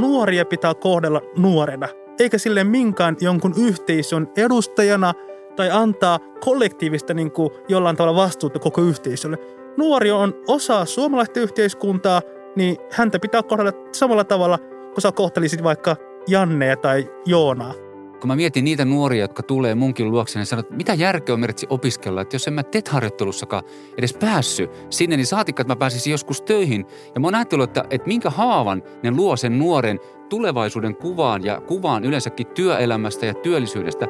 nuoria pitää kohdella nuorena, eikä sille minkään jonkun yhteisön edustajana tai antaa kollektiivista niin kuin jollain tavalla vastuuta koko yhteisölle. Nuori on osa suomalaista yhteiskuntaa, niin häntä pitää kohdella samalla tavalla, kun sä kohtelisit vaikka Jannea tai Joonaa kun mä mietin niitä nuoria, jotka tulee munkin luokse, niin sanon, että mitä järkeä on merkitsi opiskella, että jos en mä TET-harjoittelussakaan edes päässyt sinne, niin saatikka, että mä pääsisin joskus töihin. Ja mä oon ajatellut, että, että minkä haavan ne luo sen nuoren tulevaisuuden kuvaan ja kuvaan yleensäkin työelämästä ja työllisyydestä.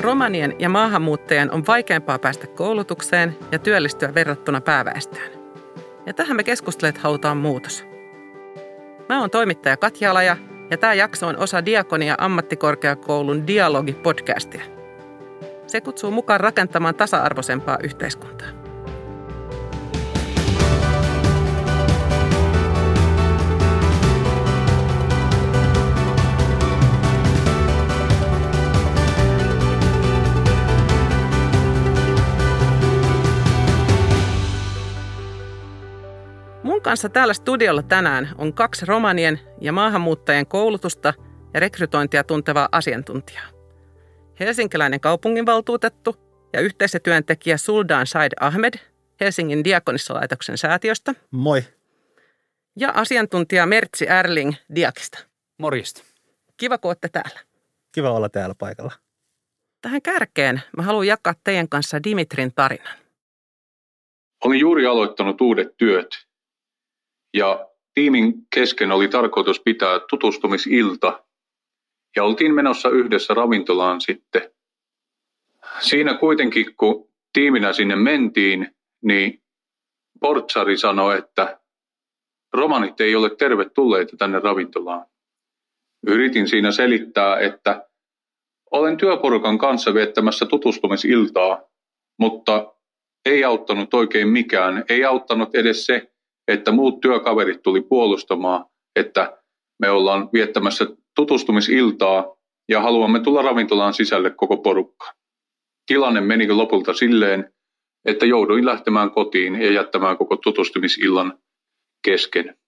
Romanien ja maahanmuuttajien on vaikeampaa päästä koulutukseen ja työllistyä verrattuna pääväestöön. Ja tähän me keskustelet halutaan muutos. Mä oon toimittaja Katja Alaja ja tämä jakso on osa Diakonia ammattikorkeakoulun Dialogi-podcastia. Se kutsuu mukaan rakentamaan tasa-arvoisempaa yhteiskuntaa. Kanssa täällä studiolla tänään on kaksi romanien ja maahanmuuttajien koulutusta ja rekrytointia tuntevaa asiantuntijaa. Helsinkiläinen kaupunginvaltuutettu ja yhteisötyöntekijä Suldan Said Ahmed Helsingin Diakonissalaitoksen säätiöstä. Moi. Ja asiantuntija Mertsi Erling Diakista. Morjesta. Kiva, kun olette täällä. Kiva olla täällä paikalla. Tähän kärkeen mä haluan jakaa teidän kanssa Dimitrin tarinan. Olin juuri aloittanut uudet työt ja tiimin kesken oli tarkoitus pitää tutustumisilta ja oltiin menossa yhdessä ravintolaan sitten. Siinä kuitenkin, kun tiiminä sinne mentiin, niin portsari sanoi, että romanit ei ole tervetulleita tänne ravintolaan. Yritin siinä selittää, että olen työporukan kanssa viettämässä tutustumisiltaa, mutta ei auttanut oikein mikään. Ei auttanut edes se, että muut työkaverit tuli puolustamaan, että me ollaan viettämässä tutustumisiltaa ja haluamme tulla ravintolaan sisälle koko porukka. Tilanne meni lopulta silleen, että jouduin lähtemään kotiin ja jättämään koko tutustumisillan kesken.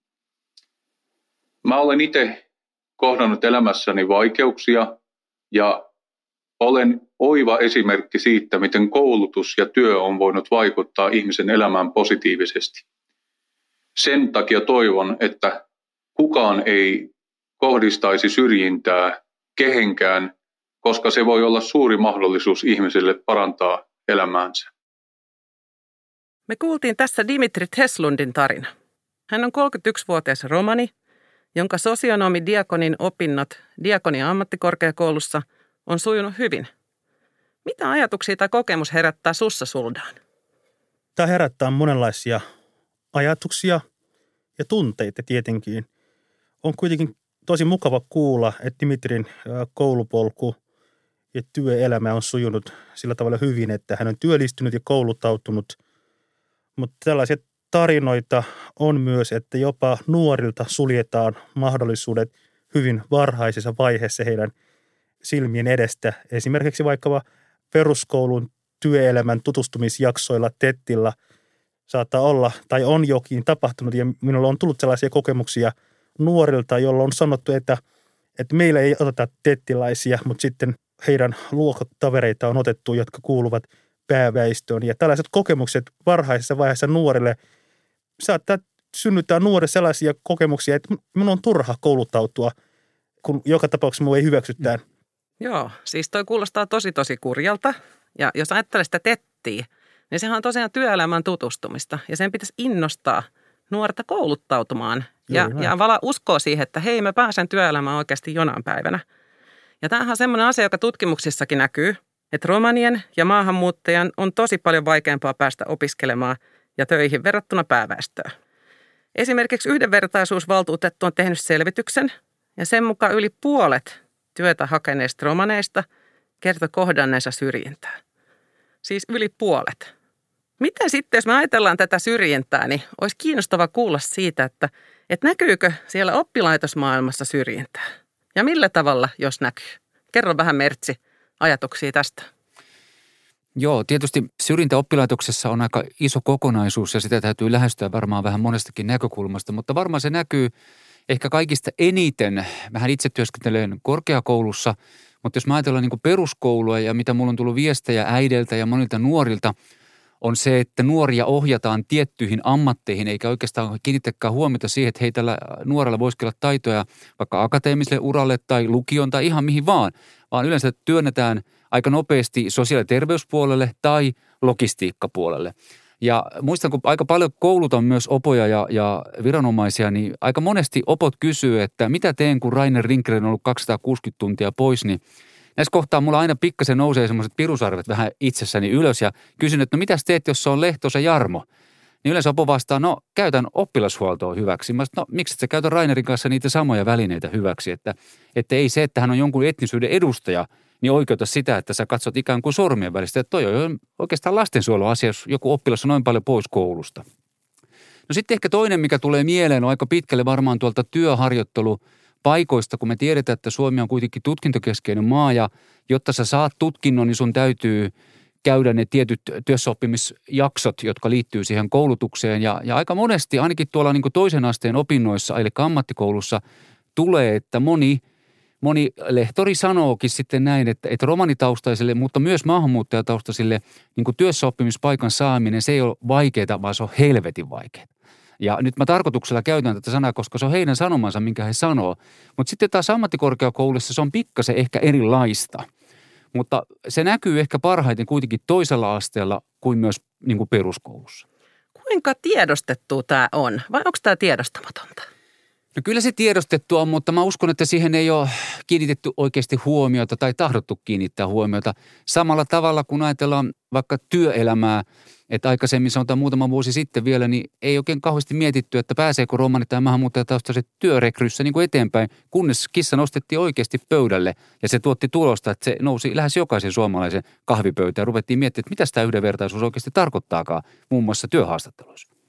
Mä olen itse kohdannut elämässäni vaikeuksia ja olen oiva esimerkki siitä, miten koulutus ja työ on voinut vaikuttaa ihmisen elämään positiivisesti sen takia toivon, että kukaan ei kohdistaisi syrjintää kehenkään, koska se voi olla suuri mahdollisuus ihmiselle parantaa elämäänsä. Me kuultiin tässä Dimitri Teslundin tarina. Hän on 31-vuotias romani, jonka sosionomi Diakonin opinnot Diakonin ammattikorkeakoulussa on sujunut hyvin. Mitä ajatuksia tai kokemus herättää sussa Suldaan? Tämä herättää monenlaisia ajatuksia ja tunteita tietenkin. On kuitenkin tosi mukava kuulla, että Dimitrin koulupolku ja työelämä on sujunut sillä tavalla hyvin, että hän on työllistynyt ja kouluttautunut. Mutta tällaisia tarinoita on myös, että jopa nuorilta suljetaan mahdollisuudet hyvin varhaisessa vaiheessa heidän silmien edestä. Esimerkiksi vaikka peruskoulun työelämän tutustumisjaksoilla TETillä – saattaa olla tai on jokin tapahtunut ja minulla on tullut sellaisia kokemuksia nuorilta, joilla on sanottu, että, että meillä ei oteta tettiläisiä, mutta sitten heidän luokkatavereita on otettu, jotka kuuluvat pääväistöön. Ja tällaiset kokemukset varhaisessa vaiheessa nuorille saattaa synnyttää nuorille sellaisia kokemuksia, että minun on turha kouluttautua, kun joka tapauksessa minua ei hyväksytään. Joo, siis toi kuulostaa tosi tosi kurjalta. Ja jos ajattelee sitä tettiä, niin sehän on tosiaan työelämän tutustumista ja sen pitäisi innostaa nuorta kouluttautumaan ja, ja vala uskoa siihen, että hei mä pääsen työelämään oikeasti jonain päivänä. Ja tämähän on semmoinen asia, joka tutkimuksissakin näkyy, että romanien ja maahanmuuttajan on tosi paljon vaikeampaa päästä opiskelemaan ja töihin verrattuna pääväestöön. Esimerkiksi yhdenvertaisuusvaltuutettu on tehnyt selvityksen ja sen mukaan yli puolet työtä hakeneista romaneista kertoi kohdanneensa syrjintää. Siis yli puolet. Miten sitten, jos me ajatellaan tätä syrjintää, niin olisi kiinnostava kuulla siitä, että, että näkyykö siellä oppilaitosmaailmassa syrjintää? Ja millä tavalla, jos näkyy? Kerro vähän Mertsi ajatuksia tästä. Joo, tietysti syrjintä oppilaitoksessa on aika iso kokonaisuus ja sitä täytyy lähestyä varmaan vähän monestakin näkökulmasta, mutta varmaan se näkyy ehkä kaikista eniten. Vähän itse työskentelen korkeakoulussa, mutta jos mä ajatellaan niin peruskoulua ja mitä mulla on tullut viestejä äideltä ja monilta nuorilta, on se, että nuoria ohjataan tiettyihin ammatteihin, eikä oikeastaan kiinnittäkään huomiota siihen, että hei tällä nuorella voisi olla taitoja vaikka akateemiselle uralle tai lukion tai ihan mihin vaan, vaan yleensä työnnetään aika nopeasti sosiaali- ja terveyspuolelle tai logistiikkapuolelle. Ja muistan, kun aika paljon koulutan myös opoja ja, ja viranomaisia, niin aika monesti opot kysyy, että mitä teen, kun Rainer Rinkkinen on ollut 260 tuntia pois, niin näissä kohtaa mulla aina pikkasen nousee semmoiset pirusarvet vähän itsessäni ylös ja kysyn, että no mitä teet, jos se on Lehtosa Jarmo? Niin yleensä Opo vastaa, no käytän oppilashuoltoa hyväksi. Mä no miksi et sä käytä Rainerin kanssa niitä samoja välineitä hyväksi? Että, että ei se, että hän on jonkun etnisyyden edustaja, niin oikeuta sitä, että sä katsot ikään kuin sormien välistä. Että toi on oikeastaan lastensuojeluasia, jos joku oppilas on noin paljon pois koulusta. No sitten ehkä toinen, mikä tulee mieleen, on aika pitkälle varmaan tuolta työharjoittelu – paikoista, kun me tiedetään, että Suomi on kuitenkin tutkintokeskeinen maa ja jotta sä saat tutkinnon, niin sun täytyy käydä ne tietyt työssäoppimisjaksot, jotka liittyy siihen koulutukseen. Ja, ja aika monesti, ainakin tuolla niin toisen asteen opinnoissa, eli ammattikoulussa, tulee, että moni, moni lehtori sanookin sitten näin, että, että romanitaustaisille, mutta myös maahanmuuttajataustaisille niin työssäoppimispaikan saaminen, se ei ole vaikeaa, vaan se on helvetin vaikeaa. Ja nyt mä tarkoituksella käytän tätä sanaa, koska se on heidän sanomansa, minkä he sanoo. Mutta sitten taas ammattikorkeakoulussa se on pikkasen ehkä erilaista. Mutta se näkyy ehkä parhaiten kuitenkin toisella asteella kuin myös niin kuin peruskoulussa. Kuinka tiedostettu tämä on vai onko tämä tiedostamatonta? No kyllä se tiedostettu on, mutta mä uskon, että siihen ei ole kiinnitetty oikeasti huomiota tai tahdottu kiinnittää huomiota. Samalla tavalla kun ajatellaan vaikka työelämää – että aikaisemmin sanotaan muutama vuosi sitten vielä, niin ei oikein kauheasti mietitty, että pääseekö romanit tai maahanmuuttajataustaiset työrekryssä niin kuin eteenpäin, kunnes kissa nostettiin oikeasti pöydälle ja se tuotti tulosta, että se nousi lähes jokaisen suomalaisen kahvipöytään. Ruvettiin miettimään, että mitä tämä yhdenvertaisuus oikeasti tarkoittaakaan muun muassa työhaastatteluissa.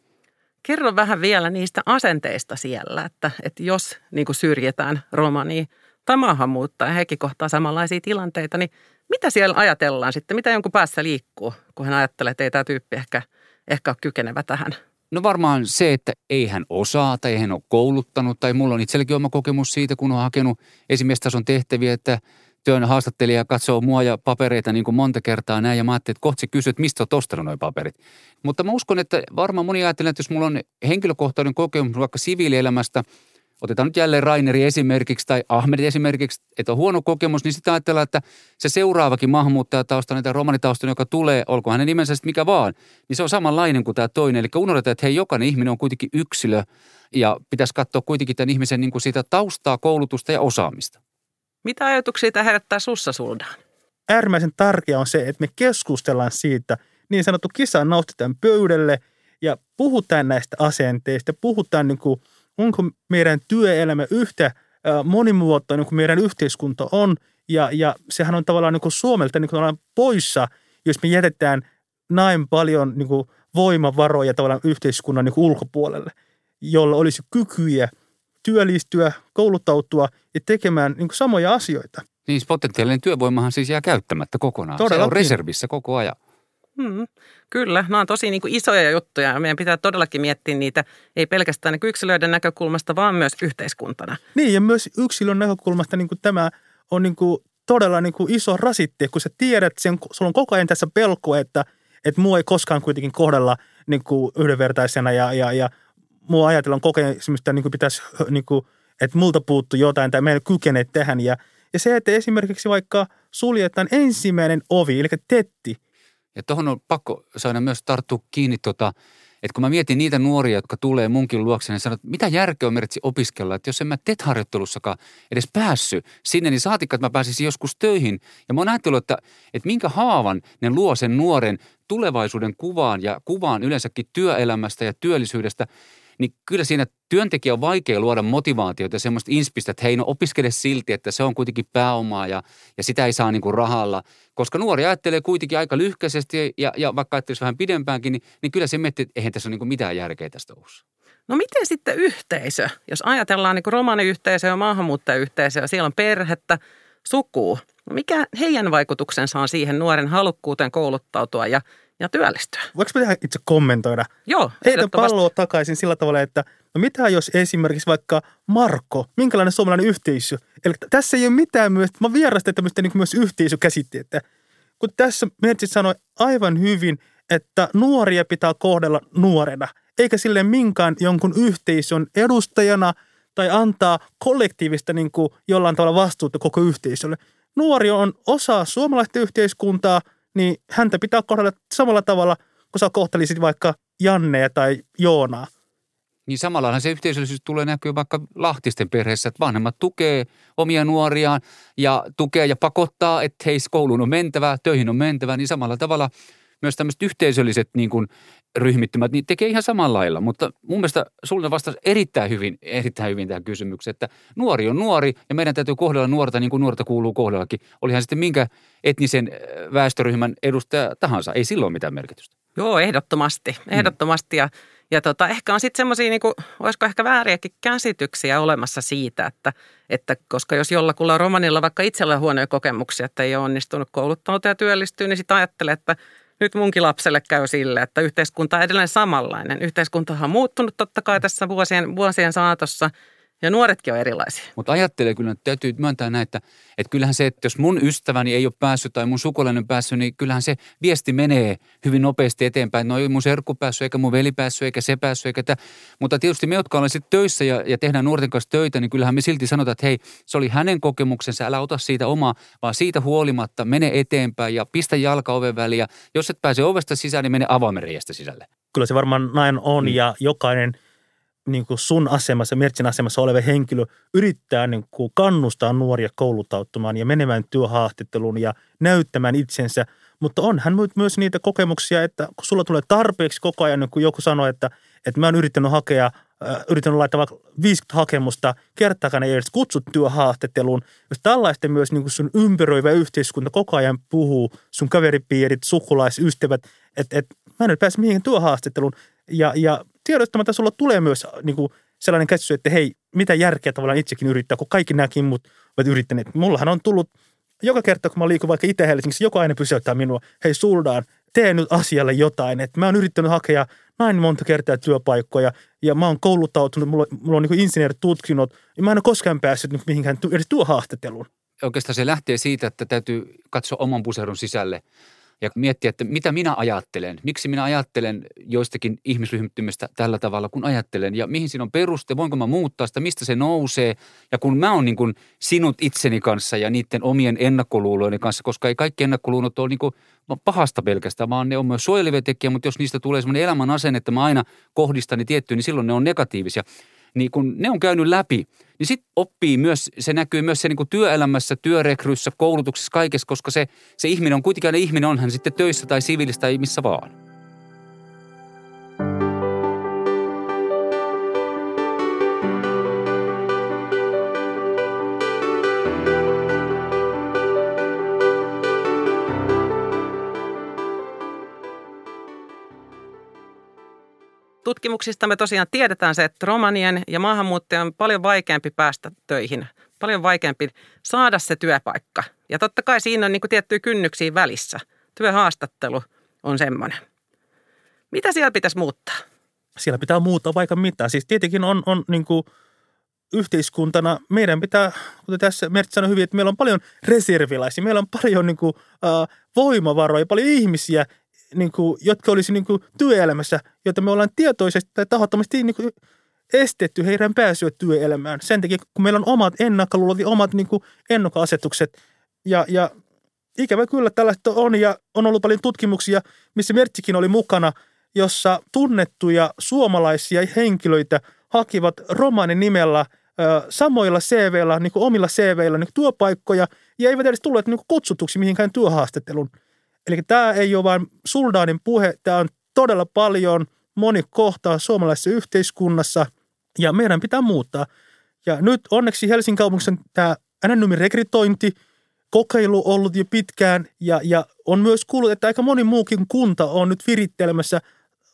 Kerro vähän vielä niistä asenteista siellä, että, että jos niin kuin syrjitään romania tai maahanmuuttaja, hekin kohtaa samanlaisia tilanteita, niin mitä siellä ajatellaan sitten? Mitä jonkun päässä liikkuu, kun hän ajattelee, että ei tämä tyyppi ehkä, ehkä ole kykenevä tähän? No varmaan se, että ei hän osaa tai ei hän ole kouluttanut. Tai mulla on itselläkin oma kokemus siitä, kun on hakenut esimiestason tehtäviä, että työn haastattelija katsoo mua ja papereita niin kuin monta kertaa näin. Ja mä ajattelin, että kohta kysyy, että mistä olet ostanut paperit. Mutta mä uskon, että varmaan moni ajattelee, että jos mulla on henkilökohtainen kokemus vaikka siviilielämästä – otetaan nyt jälleen Raineri esimerkiksi tai Ahmed esimerkiksi, että on huono kokemus, niin sitten ajatellaan, että se seuraavakin maahanmuuttajataustainen tai romanitaustainen, joka tulee, olkoon hänen nimensä sitten mikä vaan, niin se on samanlainen kuin tämä toinen. Eli unohdetaan, että hei, jokainen ihminen on kuitenkin yksilö ja pitäisi katsoa kuitenkin tämän ihmisen niin kuin sitä taustaa, koulutusta ja osaamista. Mitä ajatuksia tämä herättää sussa suldaan? Äärimmäisen tärkeää on se, että me keskustellaan siitä, niin sanottu kisa nostetaan pöydälle ja puhutaan näistä asenteista, puhutaan niin kuin – onko meidän työelämä yhtä monimuotoinen kuin meidän yhteiskunta on. Ja, ja sehän on tavallaan niin kuin Suomelta niin kuin poissa, jos me jätetään näin paljon niin kuin voimavaroja tavallaan yhteiskunnan niin kuin ulkopuolelle, jolla olisi kykyjä työllistyä, kouluttautua ja tekemään niin kuin samoja asioita. Niin potentiaalinen työvoimahan siis jää käyttämättä kokonaan. Todellakin. Se on reservissä koko ajan. Hmm, kyllä, nämä on tosi niin kuin isoja juttuja ja meidän pitää todellakin miettiä niitä ei pelkästään niin yksilöiden näkökulmasta, vaan myös yhteiskuntana. Niin ja myös yksilön näkökulmasta niin kuin tämä on niin kuin todella niin kuin iso rasitte, kun sä tiedät, sen, sulla on koko ajan tässä pelko, että, että mua ei koskaan kuitenkin kohdella niin kuin yhdenvertaisena ja, ja, ja mua ajatellaan koko ajan että niin pitäisi, niin kuin, että multa puuttuu jotain tai meidän kykene tähän. Ja, ja se, että esimerkiksi vaikka suljetaan ensimmäinen ovi, eli tetti – ja tuohon on pakko saada myös tarttua kiinni, tota, että kun mä mietin niitä nuoria, jotka tulee munkin luokse, niin sanoo, että mitä järkeä on merkitsi opiskella, että jos en mä TET-harjoittelussakaan edes päässyt sinne, niin saatikka, että mä pääsisin joskus töihin. Ja mä oon ajatellut, että, että minkä haavan ne luo sen nuoren tulevaisuuden kuvaan ja kuvaan yleensäkin työelämästä ja työllisyydestä, niin kyllä siinä työntekijä on vaikea luoda motivaatiota ja semmoista inspistä, että hei no opiskele silti, että se on kuitenkin pääomaa ja, ja sitä ei saa niin kuin rahalla. Koska nuori ajattelee kuitenkin aika lyhkäisesti ja, ja vaikka ajattelisi vähän pidempäänkin, niin, niin kyllä se miettii, että eihän tässä ole niin kuin mitään järkeä tästä uussa. No miten sitten yhteisö? Jos ajatellaan niin romaniyhteisöä ja maahanmuuttajayhteisöä, siellä on perhettä, sukua, Mikä heidän vaikutuksensa on siihen nuoren halukkuuteen kouluttautua ja, ja työllistyä? Voinko mä itse kommentoida? Joo, Heitän palloa takaisin sillä tavalla, että no mitä jos esimerkiksi vaikka Marko, minkälainen suomalainen yhteisö? Eli tässä ei ole mitään myös, mä vierastan tämmöistä niin myös yhteisökäsitteitä. Kun tässä Mertsi sanoi aivan hyvin, että nuoria pitää kohdella nuorena, eikä sille minkään jonkun yhteisön edustajana tai antaa kollektiivista niin kuin jollain tavalla vastuuta koko yhteisölle. Nuori on osa suomalaista yhteiskuntaa, niin häntä pitää kohdella samalla tavalla, kun sä kohtelisit vaikka Jannea tai Joonaa. Niin samallahan se yhteisöllisyys tulee näkyä vaikka Lahtisten perheessä, että vanhemmat tukee omia nuoriaan ja tukee ja pakottaa, että hei, kouluun on mentävä, töihin on mentävä, niin samalla tavalla – myös tämmöiset yhteisölliset niin kuin ryhmittymät, niin tekee ihan samalla lailla. Mutta mun mielestä sulle vastasi erittäin hyvin, erittäin hyvin tähän kysymykseen, että nuori on nuori ja meidän täytyy kohdella nuorta niin kuin nuorta kuuluu kohdellakin. Olihan sitten minkä etnisen äh, väestöryhmän edustaja tahansa, ei silloin mitään merkitystä. Joo, ehdottomasti, mm. ehdottomasti ja ja tota, ehkä on sitten semmoisia, niin olisiko ehkä vääriäkin käsityksiä olemassa siitä, että, että koska jos jollakulla romanilla vaikka itsellä on huonoja kokemuksia, että ei ole onnistunut kouluttautua ja työllistyä, niin sitten ajattelee, että nyt munkin lapselle käy sille, että yhteiskunta on edelleen samanlainen. Yhteiskunta on muuttunut totta kai tässä vuosien, vuosien saatossa – ja nuoretkin on erilaisia. Mutta ajattelee kyllä, että täytyy myöntää näin, että, että kyllähän se, että jos mun ystäväni ei ole päässyt tai mun sukulainen päässyt, niin kyllähän se viesti menee hyvin nopeasti eteenpäin. No ei mun serkku päässyt, eikä mun veli päässyt, eikä se päässyt, eikä tämä. Mutta tietysti me, jotka ollaan sitten töissä ja, ja tehdään nuorten kanssa töitä, niin kyllähän me silti sanotaan, että hei, se oli hänen kokemuksensa, älä ota siitä omaa, vaan siitä huolimatta mene eteenpäin ja pistä jalka oven väliin. Ja jos et pääse ovesta sisään, niin mene avaimen sisälle. Kyllä se varmaan näin on mm. ja jokainen – niin kuin sun asemassa, Mertsin asemassa oleva henkilö yrittää niin kuin kannustaa nuoria kouluttautumaan ja menemään työhaastatteluun ja näyttämään itsensä. Mutta onhan myös niitä kokemuksia, että kun sulla tulee tarpeeksi koko ajan, niin kun joku sanoo, että, että mä oon yrittänyt hakea, äh, yrittänyt laittaa vaikka 50 hakemusta, kertaakaan ei edes kutsu työhaastatteluun. Jos tällaista myös niin kuin sun ympäröivä yhteiskunta koko ajan puhuu, sun kaveripiirit, sukulaisystävät, että, että mä en nyt pääse mihin työhaastatteluun. Ja, ja tiedostamatta sulla tulee myös niin kuin sellainen käsitys, että hei, mitä järkeä tavallaan itsekin yrittää, kun kaikki nämäkin muut ovat yrittäneet. Mullahan on tullut joka kerta, kun mä liikun vaikka Itä-Helsingissä, joku aina pysäyttää minua, hei Suldaan, tee nyt asialle jotain. Että mä oon yrittänyt hakea näin monta kertaa työpaikkoja ja mä oon kouluttautunut, mulla, mulla on niin insinööritutkinnot ja mä en ole koskaan päässyt niin mihinkään edes työhaastatteluun. Oikeastaan se lähtee siitä, että täytyy katsoa oman puserun sisälle ja miettiä, että mitä minä ajattelen, miksi minä ajattelen joistakin ihmisryhmittymistä tällä tavalla, kun ajattelen ja mihin siinä on peruste, voinko mä muuttaa sitä, mistä se nousee. Ja kun mä oon niin kuin sinut itseni kanssa ja niiden omien ennakkoluulojen kanssa, koska ei kaikki ennakkoluulot ole niin kuin pahasta pelkästään, vaan ne on myös suojelevia tekijä, mutta jos niistä tulee semmoinen elämän asenne, että mä aina kohdistan ne tiettyyn, niin silloin ne on negatiivisia niin kun ne on käynyt läpi, niin sitten oppii myös, se näkyy myös se niin työelämässä, työrekryssä, koulutuksessa, kaikessa, koska se, se ihminen on kuitenkin ihminen, on hän sitten töissä tai siviilistä tai missä vaan. Tutkimuksista me tosiaan tiedetään se, että romanien ja maahanmuuttajien on paljon vaikeampi päästä töihin, paljon vaikeampi saada se työpaikka. Ja totta kai siinä on niin kuin tiettyjä kynnyksiä välissä. Työhaastattelu on semmoinen. Mitä siellä pitäisi muuttaa? Siellä pitää muuttaa vaikka mitä. Siis tietenkin on, on niin kuin yhteiskuntana, meidän pitää, kuten tässä Mertsi sanoi hyvin, että meillä on paljon reserviläisiä, meillä on paljon niin kuin, äh, voimavaroja, paljon ihmisiä, niin kuin, jotka olisi niin kuin, työelämässä, joita me ollaan tietoisesti tai tahottomasti niin kuin, estetty heidän pääsyä työelämään. Sen takia, kun meillä on omat ennakkoluulot ja omat niin kuin, ennakkoasetukset. Ja, ja ikävä kyllä tällaista on ja on ollut paljon tutkimuksia, missä Mertsikin oli mukana, jossa tunnettuja suomalaisia henkilöitä hakivat romanin nimellä – samoilla CV-llä, niin kuin omilla CV-illä niin työpaikkoja ja eivät edes tulleet niin kutsutuksi mihinkään työhaastatteluun. Eli tämä ei ole vain Suldaanin puhe, tämä on todella paljon moni kohtaa suomalaisessa yhteiskunnassa ja meidän pitää muuttaa. Ja nyt onneksi Helsingin kaupungissa tämä anonyymi rekrytointi, kokeilu ollut jo pitkään ja, ja on myös kuullut, että aika moni muukin kunta on nyt virittelemässä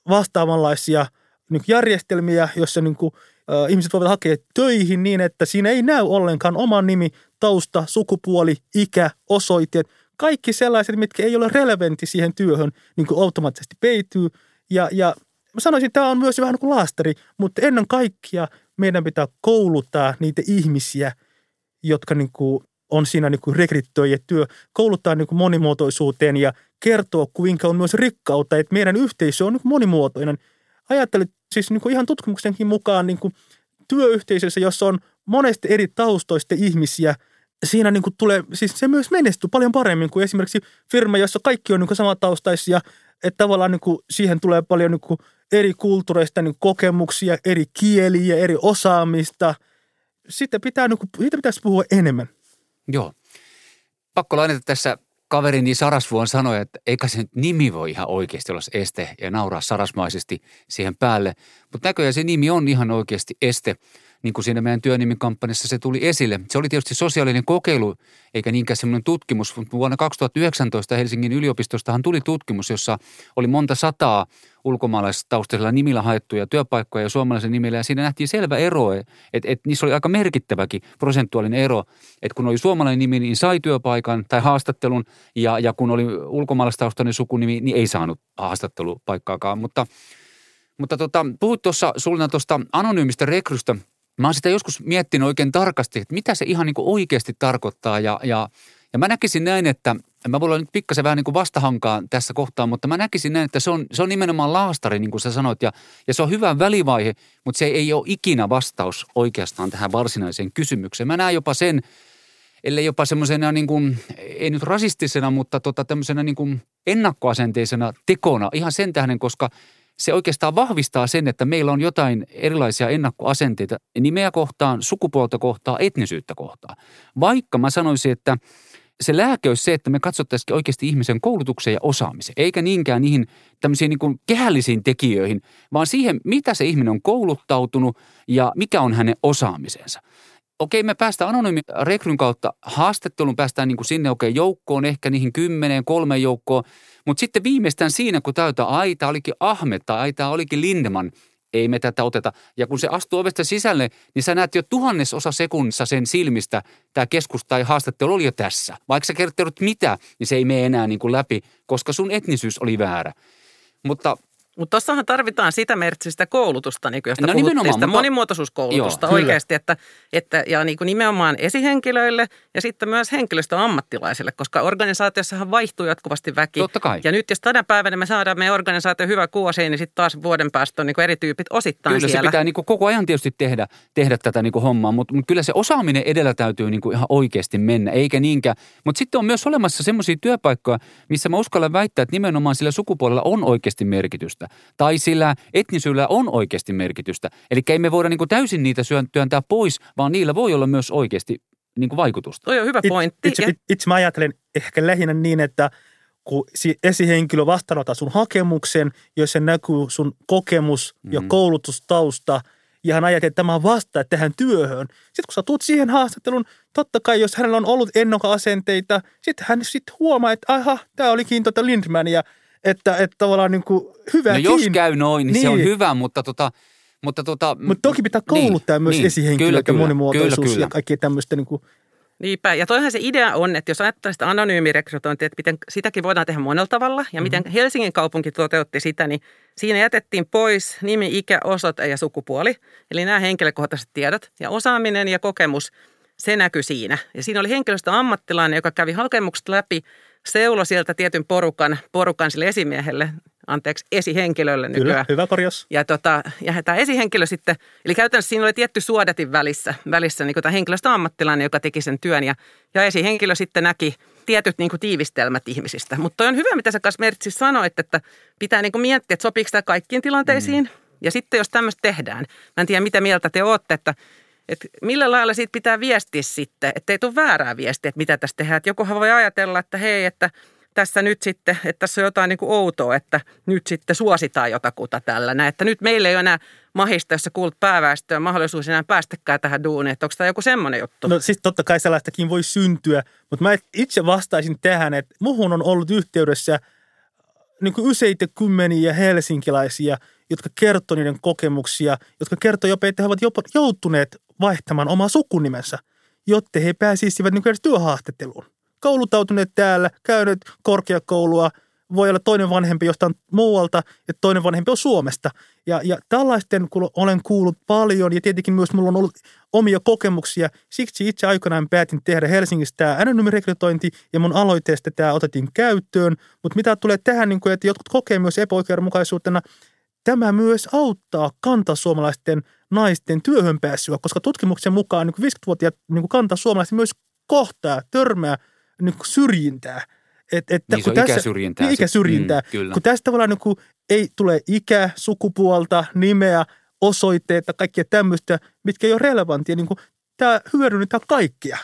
vastaavanlaisia niin järjestelmiä, joissa niin kuin, äh, ihmiset voivat hakea töihin niin, että siinä ei näy ollenkaan oman nimi tausta, sukupuoli, ikä, osoitteet, kaikki sellaiset, mitkä ei ole relevantti siihen työhön, niin kuin automaattisesti peityy. Ja, ja mä sanoisin, että tämä on myös vähän niin kuin laastari, mutta ennen kaikkea meidän pitää kouluttaa niitä ihmisiä, jotka niin kuin on siinä niin rekryttöijä työ, kouluttaa niin kuin monimuotoisuuteen ja kertoa, kuinka on myös rikkautta, että meidän yhteisö on niin monimuotoinen. Ajattelet siis niin kuin ihan tutkimuksenkin mukaan niin kuin työyhteisössä, jossa on monesti eri taustoista ihmisiä, siinä niin kuin tulee, siis se myös menestyy paljon paremmin kuin esimerkiksi firma, jossa kaikki on niin kuin samantaustaisia, että tavallaan niin kuin siihen tulee paljon niin kuin eri kulttuureista niin kokemuksia, eri kieliä, eri osaamista. Sitten pitää, niin kuin, siitä pitäisi puhua enemmän. Joo. Pakko lainata tässä kaverini Sarasvuon sanoi, että eikä se nimi voi ihan oikeasti olla este ja nauraa sarasmaisesti siihen päälle. Mutta näköjään se nimi on ihan oikeasti este niin kuin siinä meidän työnimikampanjassa se tuli esille. Se oli tietysti sosiaalinen kokeilu, eikä niinkään semmoinen tutkimus. Mutta vuonna 2019 Helsingin yliopistostahan tuli tutkimus, jossa oli monta sataa ulkomaalaistaustaisilla nimillä haettuja työpaikkoja ja suomalaisen nimillä. Ja siinä nähtiin selvä ero, että, että niissä oli aika merkittäväkin prosentuaalinen ero. Että kun oli suomalainen nimi, niin sai työpaikan tai haastattelun. Ja, ja kun oli ulkomaalaistaustainen sukunimi, niin ei saanut haastattelupaikkaakaan. Mutta mutta tota, puhut tuossa Sulina tuosta anonyymistä rekrystä – mä oon sitä joskus miettinyt oikein tarkasti, että mitä se ihan niin kuin oikeasti tarkoittaa ja, ja, ja mä näkisin näin, että mä voin olla nyt pikkasen vähän niin kuin vastahankaan tässä kohtaa, mutta mä näkisin näin, että se on, se on nimenomaan laastari, niin kuin sä sanoit, ja, ja se on hyvä välivaihe, mutta se ei ole ikinä vastaus oikeastaan tähän varsinaiseen kysymykseen. Mä näen jopa sen, ellei jopa semmoisena niin kuin, ei nyt rasistisena, mutta tota tämmöisenä niin kuin ennakkoasenteisena tekona ihan sen tähden, koska – se oikeastaan vahvistaa sen, että meillä on jotain erilaisia ennakkoasenteita nimeä kohtaan, sukupuolta kohtaan, etnisyyttä kohtaan. Vaikka mä sanoisin, että se lääke olisi se, että me katsottaisiin oikeasti ihmisen koulutukseen ja osaamiseen, eikä niinkään niihin tämmöisiin niin kehällisiin tekijöihin, vaan siihen, mitä se ihminen on kouluttautunut ja mikä on hänen osaamisensa okei, me päästään anonyymi rekryn kautta haastatteluun, päästään niin kuin sinne okei joukkoon, ehkä niihin kymmeneen, kolmeen joukkoon, mutta sitten viimeistään siinä, kun täytä aita olikin Ahmed tai aita olikin Lindeman, ei me tätä oteta. Ja kun se astuu ovesta sisälle, niin sä näet jo tuhannesosa sekunnissa sen silmistä, tämä keskus tai haastattelu oli jo tässä. Vaikka sä kertovat mitä, niin se ei mene enää niin kuin läpi, koska sun etnisyys oli väärä. Mutta mutta tuossahan tarvitaan sitä merkitsistä koulutusta, niin kuin josta no, puhuttiin, sitä mutta... monimuotoisuuskoulutusta Joo, oikeasti, että, että, ja niin kuin nimenomaan esihenkilöille ja sitten myös henkilöstöammattilaisille, koska organisaatiossahan vaihtuu jatkuvasti väki. Totta kai. Ja nyt jos tänä päivänä me saadaan meidän organisaatio hyvä kuosi, niin sitten taas vuoden päästä on niin kuin eri tyypit osittain kyllä siellä. se pitää niin kuin koko ajan tietysti tehdä, tehdä tätä niin kuin hommaa, mutta, mutta kyllä se osaaminen edellä täytyy niin kuin ihan oikeasti mennä, eikä niinkään. Mutta sitten on myös olemassa semmoisia työpaikkoja, missä mä uskallan väittää, että nimenomaan sillä sukupuolella on oikeasti merkitystä tai sillä etnisyydellä on oikeasti merkitystä. Eli ei me voida niin kuin täysin niitä työntää pois, vaan niillä voi olla myös oikeasti niin kuin vaikutusta. Toi on hyvä pointti. Itse, itse, itse mä ajattelen ehkä lähinnä niin, että kun esihenkilö vastaanottaa sun hakemuksen, jossa näkyy sun kokemus ja mm. koulutustausta, ja hän ajattelee, että tämä on vasta tähän työhön. Sitten kun sä tulet siihen haastatteluun, totta kai jos hänellä on ollut ennokkoasenteita, sitten hän sitten huomaa, että aha, tämä olikin tota Lindman ja että, että tavallaan niin kuin hyvä No jos käy noin, niin, niin, se on niin. hyvä, mutta tota, mutta tota, Mutta toki pitää kouluttaa niin, myös niin, esihenkilöitä, monimuotoisuus kyllä, kyllä. ja kaikki tämmöistä niin kuin Niinpä, ja toihan se idea on, että jos ajattelee sitä anonyymirekrytointia, että miten sitäkin voidaan tehdä monella tavalla, ja mm-hmm. miten Helsingin kaupunki toteutti sitä, niin siinä jätettiin pois nimi, ikä, osoite ja sukupuoli, eli nämä henkilökohtaiset tiedot, ja osaaminen ja kokemus, se näkyy siinä. Ja siinä oli henkilöstö ammattilainen, joka kävi hakemukset läpi, seulo sieltä tietyn porukan, porukan sille esimiehelle, anteeksi, esihenkilölle nykyään. Kyllä, hyvä korjaus. Ja, tota, ja tämä esihenkilö sitten, eli käytännössä siinä oli tietty suodatin välissä, välissä niin tämä henkilöstö ammattilainen, joka teki sen työn, ja, ja esihenkilö sitten näki tietyt niin kuin tiivistelmät ihmisistä. Mutta on hyvä, mitä sä kanssa Mertsi sanoit, että pitää niin kuin miettiä, että sopiiko tämä kaikkiin tilanteisiin. Mm. Ja sitten jos tämmöistä tehdään, mä en tiedä mitä mieltä te olette, että että millä lailla siitä pitää viestiä sitten, että ei tule väärää viestiä, että mitä tässä tehdään. Että jokuhan voi ajatella, että hei, että tässä nyt sitten, että tässä on jotain niin kuin outoa, että nyt sitten suositaan jotakuta tällä. Että nyt meillä ei ole enää mahista, jossa kuulut pääväestöä mahdollisuus enää päästäkään tähän duuniin. Että onko tämä joku semmoinen juttu? No siis totta kai sellaistakin voi syntyä, mutta mä itse vastaisin tähän, että muhun on ollut yhteydessä niin kuin useita kymmeniä helsinkiläisiä, jotka kertoo niiden kokemuksia, jotka kertoo jopa, että he ovat jopa joutuneet vaihtamaan omaa sukunimensä. jotta he pääsisivät niin työhaastatteluun. Kouluttautuneet täällä, käyneet korkeakoulua – voi olla toinen vanhempi jostain muualta ja toinen vanhempi on Suomesta. Ja, ja tällaisten kun olen kuullut paljon ja tietenkin myös mulla on ollut omia kokemuksia. Siksi itse aikanaan päätin tehdä Helsingissä tämä anonyymirekrytointi ja mun aloitteesta tämä otettiin käyttöön. Mutta mitä tulee tähän, niin kuin, että jotkut kokee myös epäoikeudenmukaisuutena, tämä myös auttaa kantasuomalaisten naisten työhön pääsyä, koska tutkimuksen mukaan niin 50-vuotiaat niin kantasuomalaiset myös kohtaa, törmää niin syrjintää – et, et, niin kun se on tässä, ikäsyrjintää. Niin, ikäsyrjintää. Mm, kyllä. Kun tästä tavallaan niin ei tule ikä, sukupuolta, nimeä, osoitteita, kaikkia tämmöistä, mitkä ei ole relevanttia. Niin kuin, tämä hyödynnetään kaikkia.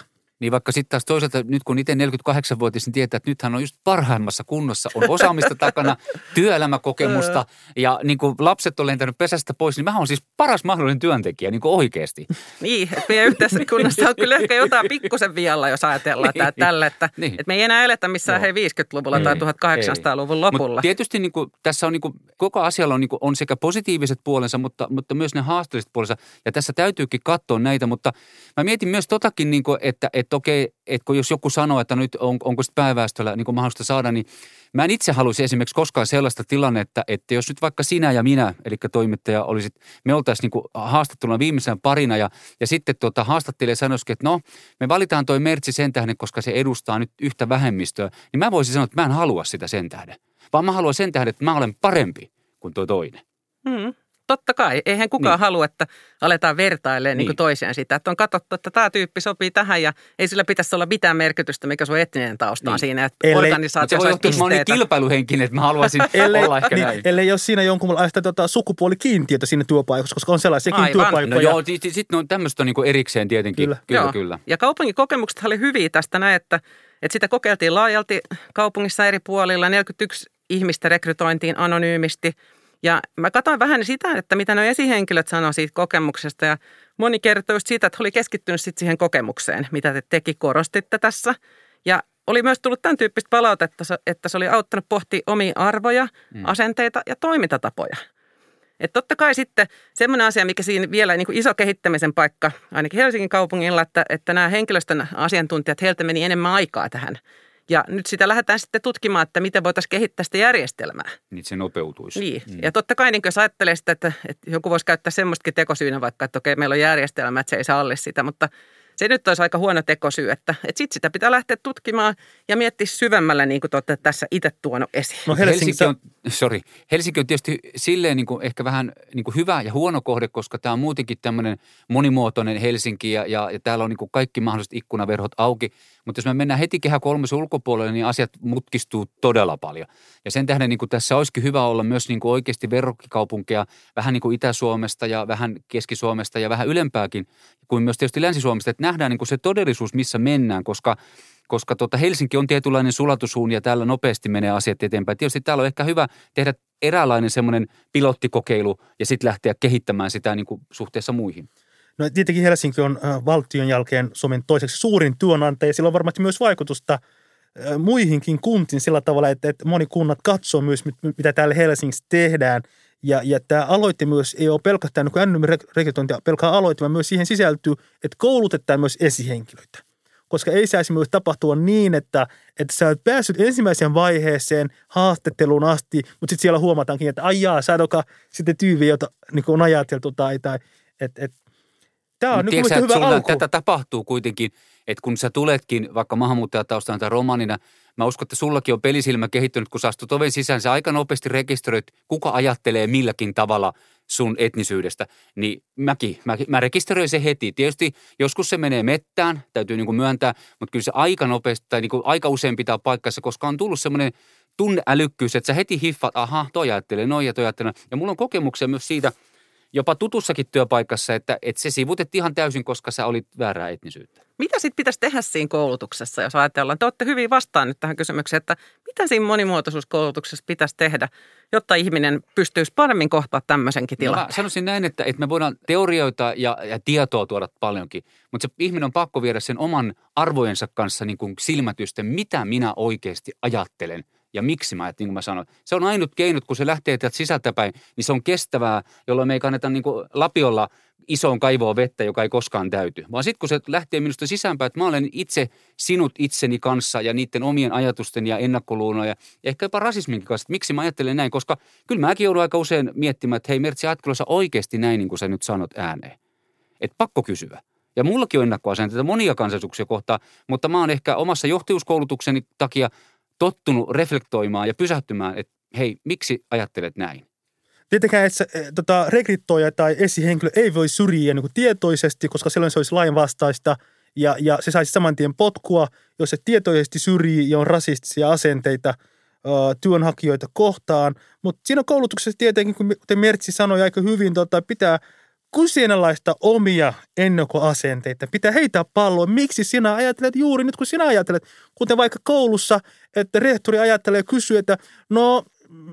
Niin vaikka sitten taas toisaalta nyt kun itse 48-vuotias, niin tietää, että nythän on just parhaimmassa kunnossa. On osaamista takana, työelämäkokemusta ja niin kuin lapset on lentänyt pesästä pois, niin mä oon siis paras mahdollinen työntekijä niin kuin oikeasti. Niin, että meidän yhteiskunnassa on kyllä ehkä jotain pikkusen vialla, jos ajatellaan niin, tälle, että, niin. että me ei enää eletä missään hei 50-luvulla ei, tai 1800-luvun lopulla. Mut tietysti niin kuin, tässä on niin kuin, koko asialla on, niin kuin, on sekä positiiviset puolensa, mutta, mutta myös ne haasteelliset puolensa. Ja tässä täytyykin katsoa näitä, mutta mä mietin myös totakin, niin kuin, että, että että okei, että kun jos joku sanoo, että nyt on, onko sitten pääväestöllä niin mahdollista saada, niin mä en itse halusi esimerkiksi koskaan sellaista tilannetta, että jos nyt vaikka sinä ja minä, eli toimittaja, olisit, me oltaisiin niin haastatteluna viimeisen parina ja, ja sitten tuota, haastattelija sanoisikin, että no, me valitaan toi Mertsi sen tähden, koska se edustaa nyt yhtä vähemmistöä, niin mä voisin sanoa, että mä en halua sitä sen tähden, vaan mä haluan sen tähden, että mä olen parempi kuin tuo toinen. Hmm totta kai. Eihän kukaan niin. halua, että aletaan vertailemaan niin. Niin toiseen sitä. Että on katsottu, että tämä tyyppi sopii tähän ja ei sillä pitäisi olla mitään merkitystä, mikä sun etninen tausta on niin. siinä. Että ellei, organisaatio se on Mä niin kilpailuhenkinen, että mä haluaisin ellei, olla ehkä niin, näin. Ellei jos siinä jonkunlaista tota, sukupuolikiintiötä siinä työpaikassa, koska on sellaisiakin Aivan. työpaikkoja. No joo, sitten sit, on tämmöistä niin erikseen tietenkin. Kyllä, kyllä. kyllä. Ja kaupungin kokemukset oli hyviä tästä näin, että, että sitä kokeiltiin laajalti kaupungissa eri puolilla. 41 ihmistä rekrytointiin anonyymisti – ja mä katsoin vähän sitä, että mitä nuo esihenkilöt sanoivat siitä kokemuksesta ja moni kertoi just siitä, että oli keskittynyt sit siihen kokemukseen, mitä te teki korostitte tässä. Ja oli myös tullut tämän tyyppistä palautetta, että se oli auttanut pohtia omia arvoja, mm. asenteita ja toimintatapoja. Että totta kai sitten semmoinen asia, mikä siinä vielä niin kuin iso kehittämisen paikka, ainakin Helsingin kaupungilla, että, että nämä henkilöstön asiantuntijat, heiltä meni enemmän aikaa tähän – ja nyt sitä lähdetään sitten tutkimaan, että miten voitaisiin kehittää sitä järjestelmää. Niin se nopeutuisi. Niin. Mm. Ja totta kai niin jos ajattelee sitä, että, että joku voisi käyttää semmoistakin tekosyynä vaikka, että okei, meillä on järjestelmä, että se ei salli sitä, mutta – se nyt olisi aika huono tekosyy, että, että sitten sitä pitää lähteä tutkimaan ja miettiä syvemmällä, niin kuin te olette tässä itse tuonut esiin. No Helsinki on, sorry, Helsinki on tietysti silleen niin kuin ehkä vähän niin kuin hyvä ja huono kohde, koska tämä on muutenkin tämmöinen monimuotoinen Helsinki ja, ja, ja täällä on niin kuin kaikki mahdolliset ikkunaverhot auki. Mutta jos me mennään heti kehä kolmosen ulkopuolelle, niin asiat mutkistuu todella paljon. Ja sen tähden niin kuin tässä olisikin hyvä olla myös niin kuin oikeasti verrokkikaupunkeja vähän niin kuin Itä-Suomesta ja vähän Keski-Suomesta ja vähän ylempääkin kuin myös tietysti Länsi-Suomesta, että nähdään niin kuin se todellisuus, missä mennään, koska koska tota Helsinki on tietynlainen sulatusuun ja täällä nopeasti menee asiat eteenpäin. Tietysti täällä on ehkä hyvä tehdä eräänlainen semmoinen pilottikokeilu ja sitten lähteä kehittämään sitä niin kuin suhteessa muihin. No tietenkin Helsinki on äh, valtion jälkeen Suomen toiseksi suurin työnantaja ja sillä on varmasti myös vaikutusta äh, muihinkin kuntiin sillä tavalla, että, että moni kunnat katsoo myös, mitä täällä Helsingissä tehdään – ja, ja tämä aloite myös ei ole pelkästään niin NM-rekrytointia, pelkää aloite, vaan myös siihen sisältyy, että koulutetaan myös esihenkilöitä. Koska ei saisi myös tapahtua niin, että, että sä oot päässyt ensimmäiseen vaiheeseen haastatteluun asti, mutta sitten siellä huomataankin, että aijaa, sä oot sitten tyyvi, jota niin on ajateltu tai, tai että et, Tämä on Tiedätkö, hyvä alku. Tätä tapahtuu kuitenkin, että kun sä tuletkin vaikka maahanmuuttajataustaan tai romanina – Mä uskon, että sullakin on pelisilmä kehittynyt, kun sä astut oven sisään, sä aika nopeasti rekisteröit, kuka ajattelee milläkin tavalla sun etnisyydestä. Niin mäkin, mä, mä rekisteröin se heti. Tietysti joskus se menee mettään, täytyy niin kuin myöntää, mutta kyllä se aika nopeasti tai niin kuin aika usein pitää paikkansa, koska on tullut semmoinen tunneälykkyys, että sä heti hiffaat, aha, toi ajattelee noin ja toi ajattelee. Ja mulla on kokemuksia myös siitä – jopa tutussakin työpaikassa, että, että se sivutettiin ihan täysin, koska sä olit väärää etnisyyttä. Mitä sitten pitäisi tehdä siinä koulutuksessa, jos ajatellaan? Te olette hyvin vastaan nyt tähän kysymykseen, että mitä siinä monimuotoisuuskoulutuksessa pitäisi tehdä, jotta ihminen pystyisi paremmin kohtaa tämmöisenkin tilanteen? No sanoisin näin, että, että me voidaan teorioita ja, ja tietoa tuoda paljonkin, mutta se ihminen on pakko viedä sen oman arvojensa kanssa niin kuin silmätysten, mitä minä oikeasti ajattelen – ja miksi mä, että niin kuin mä sanoin. Se on ainut keinot, kun se lähtee täältä sisältäpäin, niin se on kestävää, jolloin me ei kanneta niin kuin lapiolla isoon kaivoon vettä, joka ei koskaan täyty. Vaan sitten kun se lähtee minusta sisäänpäin, että mä olen itse sinut itseni kanssa ja niiden omien ajatusten ja ennakkoluuloja ja ehkä jopa rasisminkin kanssa, että miksi mä ajattelen näin, koska kyllä mäkin joudun aika usein miettimään, että hei Mertsi, ajattelussa sä oikeasti näin, niin kuin sä nyt sanot ääneen. Että pakko kysyä. Ja mullakin on ennakkoasenteita monia kansallisuuksia kohtaan, mutta mä oon ehkä omassa johtajuuskoulutukseni takia tottunut reflektoimaan ja pysähtymään, että hei, miksi ajattelet näin? Tietenkään että se, e, tota, rekrytoija tai esihenkilö ei voi syrjiä niin tietoisesti, koska silloin se olisi lainvastaista ja, ja se saisi saman tien potkua, jos se tietoisesti syrjii ja on rasistisia asenteita ö, työnhakijoita kohtaan. Mutta siinä koulutuksessa tietenkin, kuten Mertsi sanoi aika hyvin, tota, pitää kyseenalaista omia ennakkoasenteita. Pitää heittää palloa. Miksi sinä ajattelet juuri nyt, kun sinä ajattelet, kuten vaikka koulussa, että rehtori ajattelee ja kysyy, että no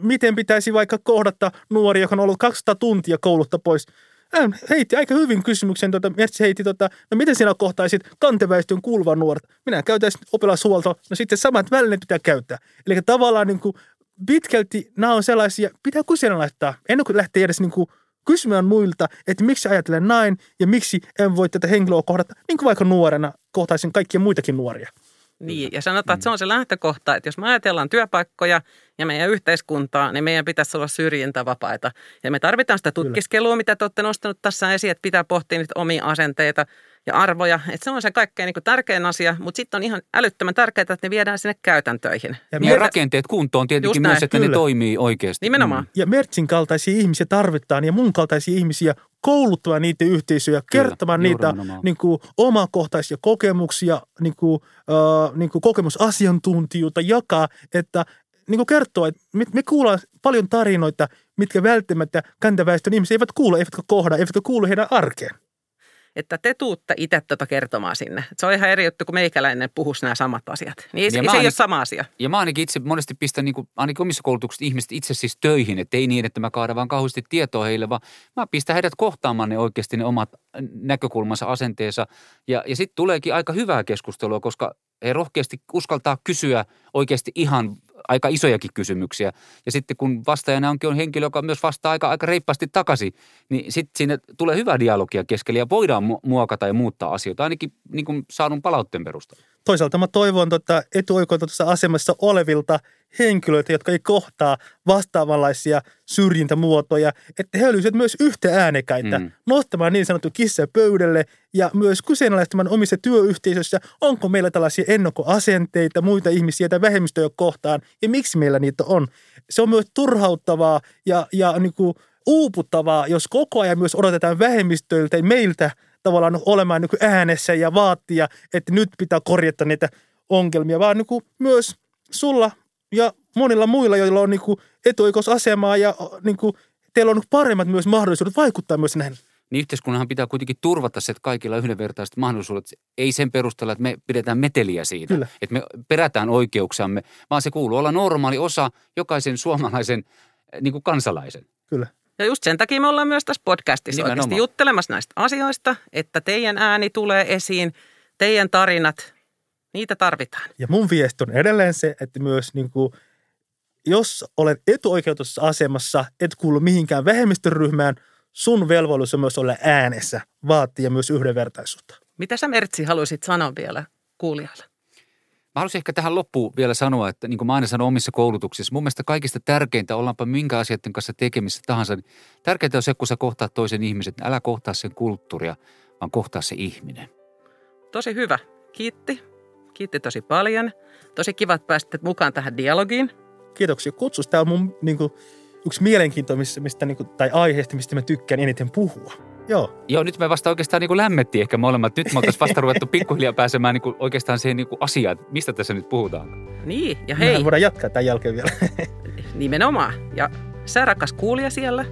miten pitäisi vaikka kohdata nuori, joka on ollut 200 tuntia koulutta pois. Hän heitti aika hyvin kysymyksen, tuota, Mertsi heitti, tuota, no miten sinä kohtaisit kanteväestön kuuluvan nuoret? Minä käytäisin oppilashuolto, no sitten samat välineet pitää käyttää. Eli tavallaan niin kuin pitkälti nämä on sellaisia, pitää kyseenalaistaa, ennen kuin lähtee edes niin kuin kysymään muilta, että miksi ajattelen näin ja miksi en voi tätä henkilöä kohdata, niin kuin vaikka nuorena kohtaisin kaikkia muitakin nuoria. Niin, ja sanotaan, että se on se lähtökohta, että jos me ajatellaan työpaikkoja ja meidän yhteiskuntaa, niin meidän pitäisi olla syrjintävapaita. Ja me tarvitaan sitä tutkiskelua, mitä te olette nostanut tässä esiin, että pitää pohtia niitä omia asenteita ja arvoja. Että se on se kaikkein niin tärkein asia, mutta sitten on ihan älyttömän tärkeää, että ne viedään sinne käytäntöihin. Ja, ja rakenteet kuntoon tietenkin myös, että Kyllä. ne toimii oikeasti. Nimenomaan. Mm. Ja Mertsin kaltaisia ihmisiä tarvitaan ja mun kaltaisia ihmisiä kouluttamaan niitä yhteisöjä, Kyllä, kertomaan niitä niin kuin, omakohtaisia kokemuksia, niin kuin, äh, niin kuin kokemusasiantuntijuutta, jakaa, että niin kuin kertoo, että me, me kuullaan paljon tarinoita, mitkä välttämättä kantaväestön ihmiset eivät kuule, eivätkä kohda, eivätkä kuulu heidän arkeen että te tuutte itse tuota kertomaan sinne. Se on ihan eri juttu, kun meikäläinen puhuisi nämä samat asiat. Niin ei, se ainakin, ei ole sama asia. Ja mä ainakin itse monesti pistän niin kuin, ainakin omissa koulutuksissa ihmiset itse siis töihin, että ei niin, että mä kaadan vaan kauheasti tietoa heille, vaan mä pistän heidät kohtaamaan ne oikeasti ne omat näkökulmansa, asenteensa. Ja, ja sitten tuleekin aika hyvää keskustelua, koska he rohkeasti uskaltaa kysyä oikeasti ihan aika isojakin kysymyksiä. Ja sitten kun vastaajana onkin on henkilö, joka myös vastaa aika, aika reippaasti takaisin, niin sitten siinä tulee hyvä dialogia keskellä ja voidaan muokata ja muuttaa asioita, ainakin niin kuin saadun palautteen perusteella. Toisaalta mä toivon tota etuoikeutetussa asemassa olevilta henkilöitä, jotka ei kohtaa vastaavanlaisia syrjintämuotoja, että he olisivat myös yhtä äänekäitä mm. nostamaan niin sanottu kissa pöydälle ja myös kyseenalaistamaan omissa työyhteisöissä, onko meillä tällaisia ennakkoasenteita muita ihmisiä tai vähemmistöjä kohtaan ja miksi meillä niitä on. Se on myös turhauttavaa ja, ja niin kuin uuputtavaa, jos koko ajan myös odotetaan vähemmistöiltä ja meiltä tavallaan olemaan niin äänessä ja vaatia, että nyt pitää korjata niitä ongelmia, vaan niin myös sulla ja monilla muilla, joilla on niin etuoikeusasemaa ja niin kuin, teillä on paremmat myös mahdollisuudet vaikuttaa myös näihin niin yhteiskunnanhan pitää kuitenkin turvata se, että kaikilla on yhdenvertaiset mahdollisuudet. Ei sen perusteella, että me pidetään meteliä siitä, Kyllä. että me perätään oikeuksiamme, vaan se kuuluu olla normaali osa jokaisen suomalaisen niin kuin kansalaisen. Kyllä. Ja just sen takia me ollaan myös tässä podcastissa Nimenomaan. oikeasti juttelemassa näistä asioista, että teidän ääni tulee esiin, teidän tarinat, niitä tarvitaan. Ja mun viesti on edelleen se, että myös niin kuin, jos olet etuoikeutussa asemassa, et kuulu mihinkään vähemmistöryhmään, sun velvollisuus on myös olla äänessä, vaatia myös yhdenvertaisuutta. Mitä sä Mertsi haluaisit sanoa vielä kuulijalle? Mä haluaisin ehkä tähän loppuun vielä sanoa, että niin kuin mä aina sanon omissa koulutuksissa, mun mielestä kaikista tärkeintä, ollaanpa minkä asioiden kanssa tekemissä tahansa, niin tärkeintä on se, kun sä kohtaat toisen ihmisen, älä kohtaa sen kulttuuria, vaan kohtaa se ihminen. Tosi hyvä. Kiitti. Kiitti tosi paljon. Tosi kiva, että pääsitte mukaan tähän dialogiin. Kiitoksia kutsusta. Tämä on mun niin kuin, yksi mielenkiintoista mistä, niin kuin, tai aiheesta, mistä mä tykkään eniten puhua. Joo. Joo, nyt me vasta oikeastaan niin lämmettiin ehkä molemmat. Nyt me oltaisiin vasta ruvettu pikkuhiljaa pääsemään niin kuin oikeastaan siihen niin kuin asiaan, mistä tässä nyt puhutaan. Niin, ja hei. Mehän voidaan jatkaa tämän jälkeen vielä. Nimenomaan. Ja sä rakas kuulija siellä,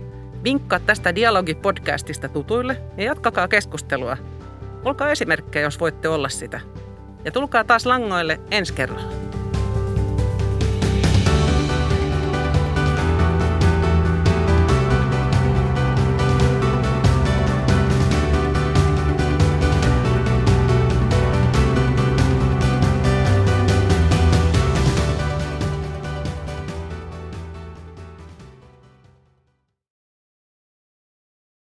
vinkkaa tästä Dialogi-podcastista tutuille ja jatkakaa keskustelua. Olkaa esimerkkejä, jos voitte olla sitä. Ja tulkaa taas langoille ensi kerralla.